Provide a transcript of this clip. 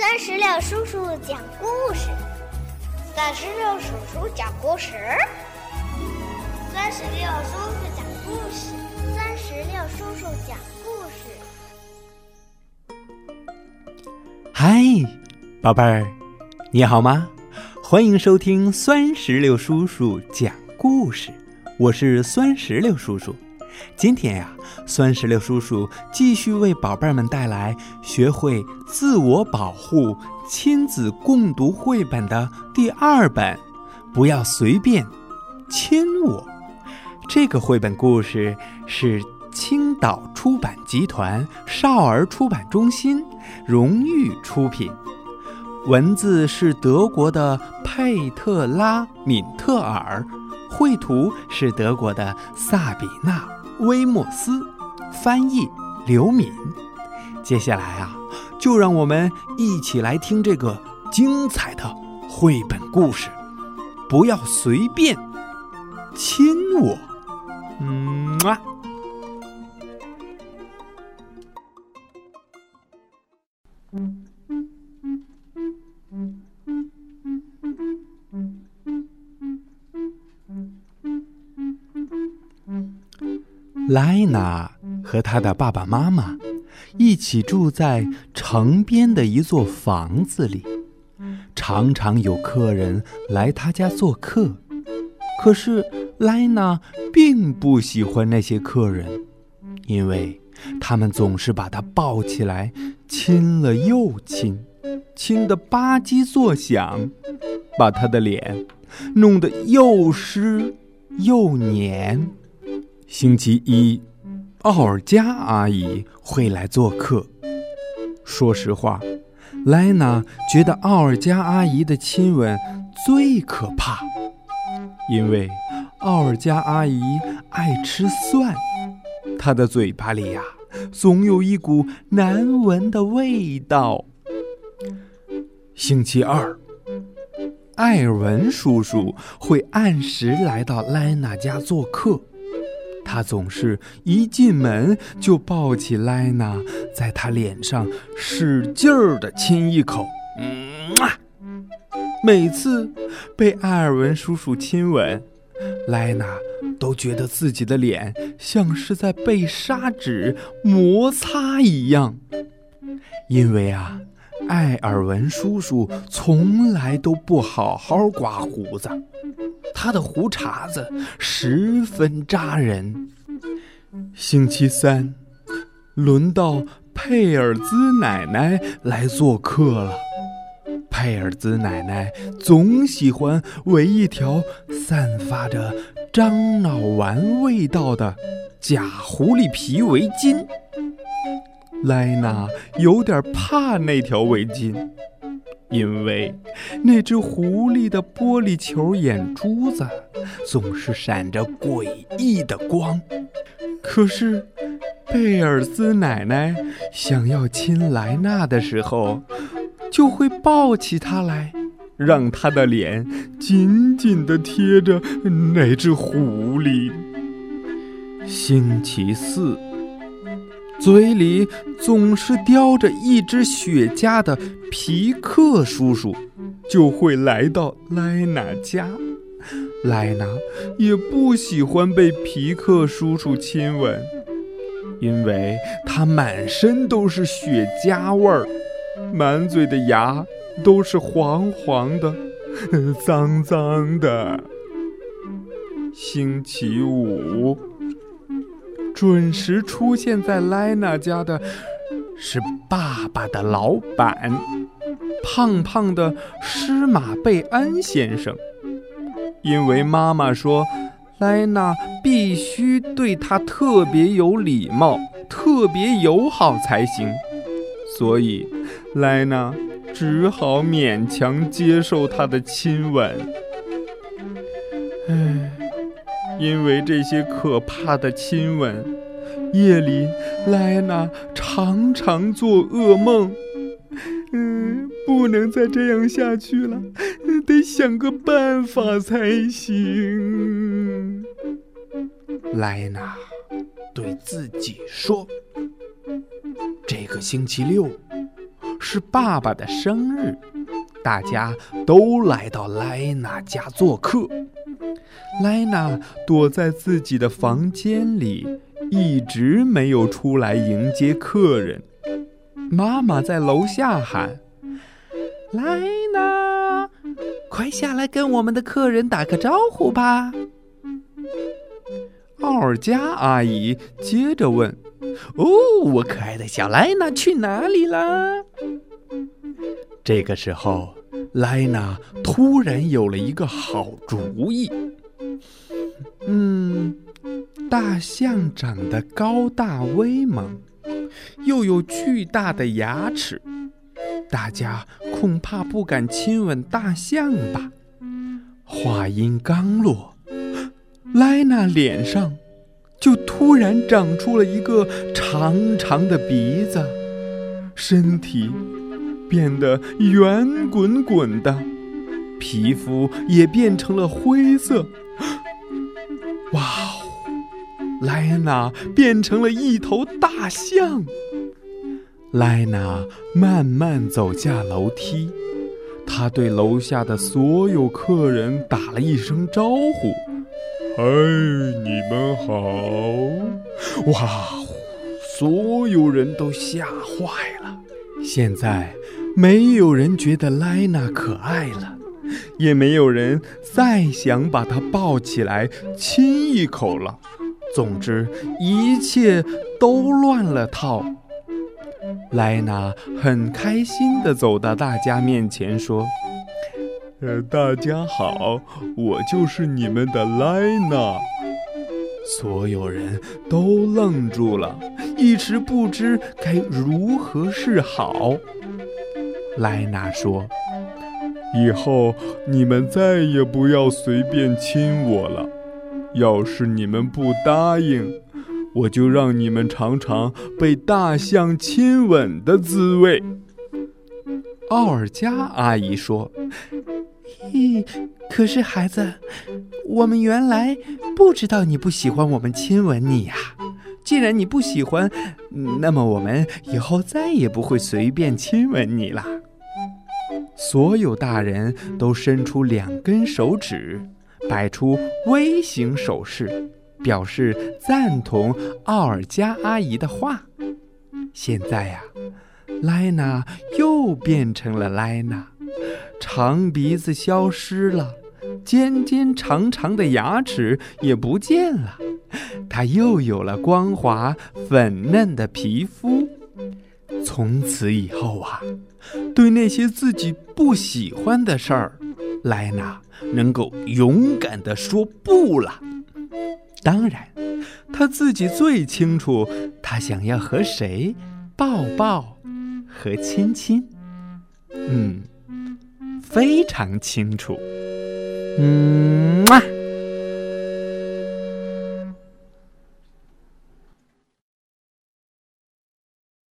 三十六叔叔讲故事，三十六叔叔讲故事，三十六叔叔讲故事，三十六叔叔讲故事。嗨，宝贝儿，你好吗？欢迎收听酸石榴叔叔讲故事，我是酸石榴叔叔。今天呀，酸石榴叔叔继续为宝贝们带来学会自我保护、亲子共读绘本的第二本。不要随便亲我。这个绘本故事是青岛出版集团少儿出版中心荣誉出品，文字是德国的佩特拉·敏特尔，绘图是德国的萨比娜。威莫斯，翻译刘敏。接下来啊，就让我们一起来听这个精彩的绘本故事。不要随便亲我，嗯啊。莱娜和她的爸爸妈妈一起住在城边的一座房子里，常常有客人来她家做客。可是莱娜并不喜欢那些客人，因为他们总是把她抱起来亲了又亲，亲得吧唧作响，把她的脸弄得又湿又黏。星期一，奥尔加阿姨会来做客。说实话，莱娜觉得奥尔加阿姨的亲吻最可怕，因为奥尔加阿姨爱吃蒜，她的嘴巴里呀总有一股难闻的味道。星期二，艾尔文叔叔会按时来到莱娜家做客。他总是一进门就抱起莱娜，在她脸上使劲儿地亲一口。嗯啊！每次被艾尔文叔叔亲吻，莱娜都觉得自己的脸像是在被砂纸摩擦一样，因为啊，艾尔文叔叔从来都不好好刮胡子。他的胡茬子十分扎人。星期三，轮到佩尔兹奶奶来做客了。佩尔兹奶奶总喜欢围一条散发着樟脑丸味道的假狐狸皮围巾。莱娜有点怕那条围巾。因为那只狐狸的玻璃球眼珠子总是闪着诡异的光，可是贝尔斯奶奶想要亲莱娜的时候，就会抱起她来，让她的脸紧紧地贴着那只狐狸。星期四。嘴里总是叼着一只雪茄的皮克叔叔，就会来到莱娜家。莱娜也不喜欢被皮克叔叔亲吻，因为他满身都是雪茄味儿，满嘴的牙都是黄黄的、脏脏的。星期五。准时出现在莱娜家的是爸爸的老板，胖胖的施马贝恩先生。因为妈妈说莱娜必须对他特别有礼貌、特别友好才行，所以莱娜只好勉强接受他的亲吻。唉。因为这些可怕的亲吻，夜里莱娜常常做噩梦。嗯，不能再这样下去了，得想个办法才行。莱娜对自己说：“这个星期六是爸爸的生日，大家都来到莱娜家做客。莱娜躲在自己的房间里，一直没有出来迎接客人。妈妈在楼下喊：“莱娜，快下来跟我们的客人打个招呼吧。”奥尔加阿姨接着问：“哦，我可爱的小莱娜去哪里了？”这个时候，莱娜突然有了一个好主意。嗯，大象长得高大威猛，又有巨大的牙齿，大家恐怕不敢亲吻大象吧？话音刚落。莱娜脸上就突然长出了一个长长的鼻子，身体变得圆滚滚的，皮肤也变成了灰色。哇哦！莱娜变成了一头大象。莱娜慢慢走下楼梯，她对楼下的所有客人打了一声招呼。嗨，你们好！哇，所有人都吓坏了。现在没有人觉得莱娜可爱了，也没有人再想把她抱起来亲一口了。总之，一切都乱了套。莱娜很开心地走到大家面前，说。呃，大家好，我就是你们的莱娜。所有人都愣住了，一时不知该如何是好。莱娜说：“以后你们再也不要随便亲我了。要是你们不答应，我就让你们尝尝被大象亲吻的滋味。”奥尔加阿姨说。咦，可是孩子，我们原来不知道你不喜欢我们亲吻你呀。既然你不喜欢，那么我们以后再也不会随便亲吻你了。所有大人都伸出两根手指，摆出微型手势，表示赞同奥尔加阿姨的话。现在呀，莱娜又变成了莱娜。长鼻子消失了，尖尖长长的牙齿也不见了，她又有了光滑粉嫩的皮肤。从此以后啊，对那些自己不喜欢的事儿，莱娜能够勇敢地说不了。当然，她自己最清楚，她想要和谁抱抱和亲亲。嗯。非常清楚，嗯嘛。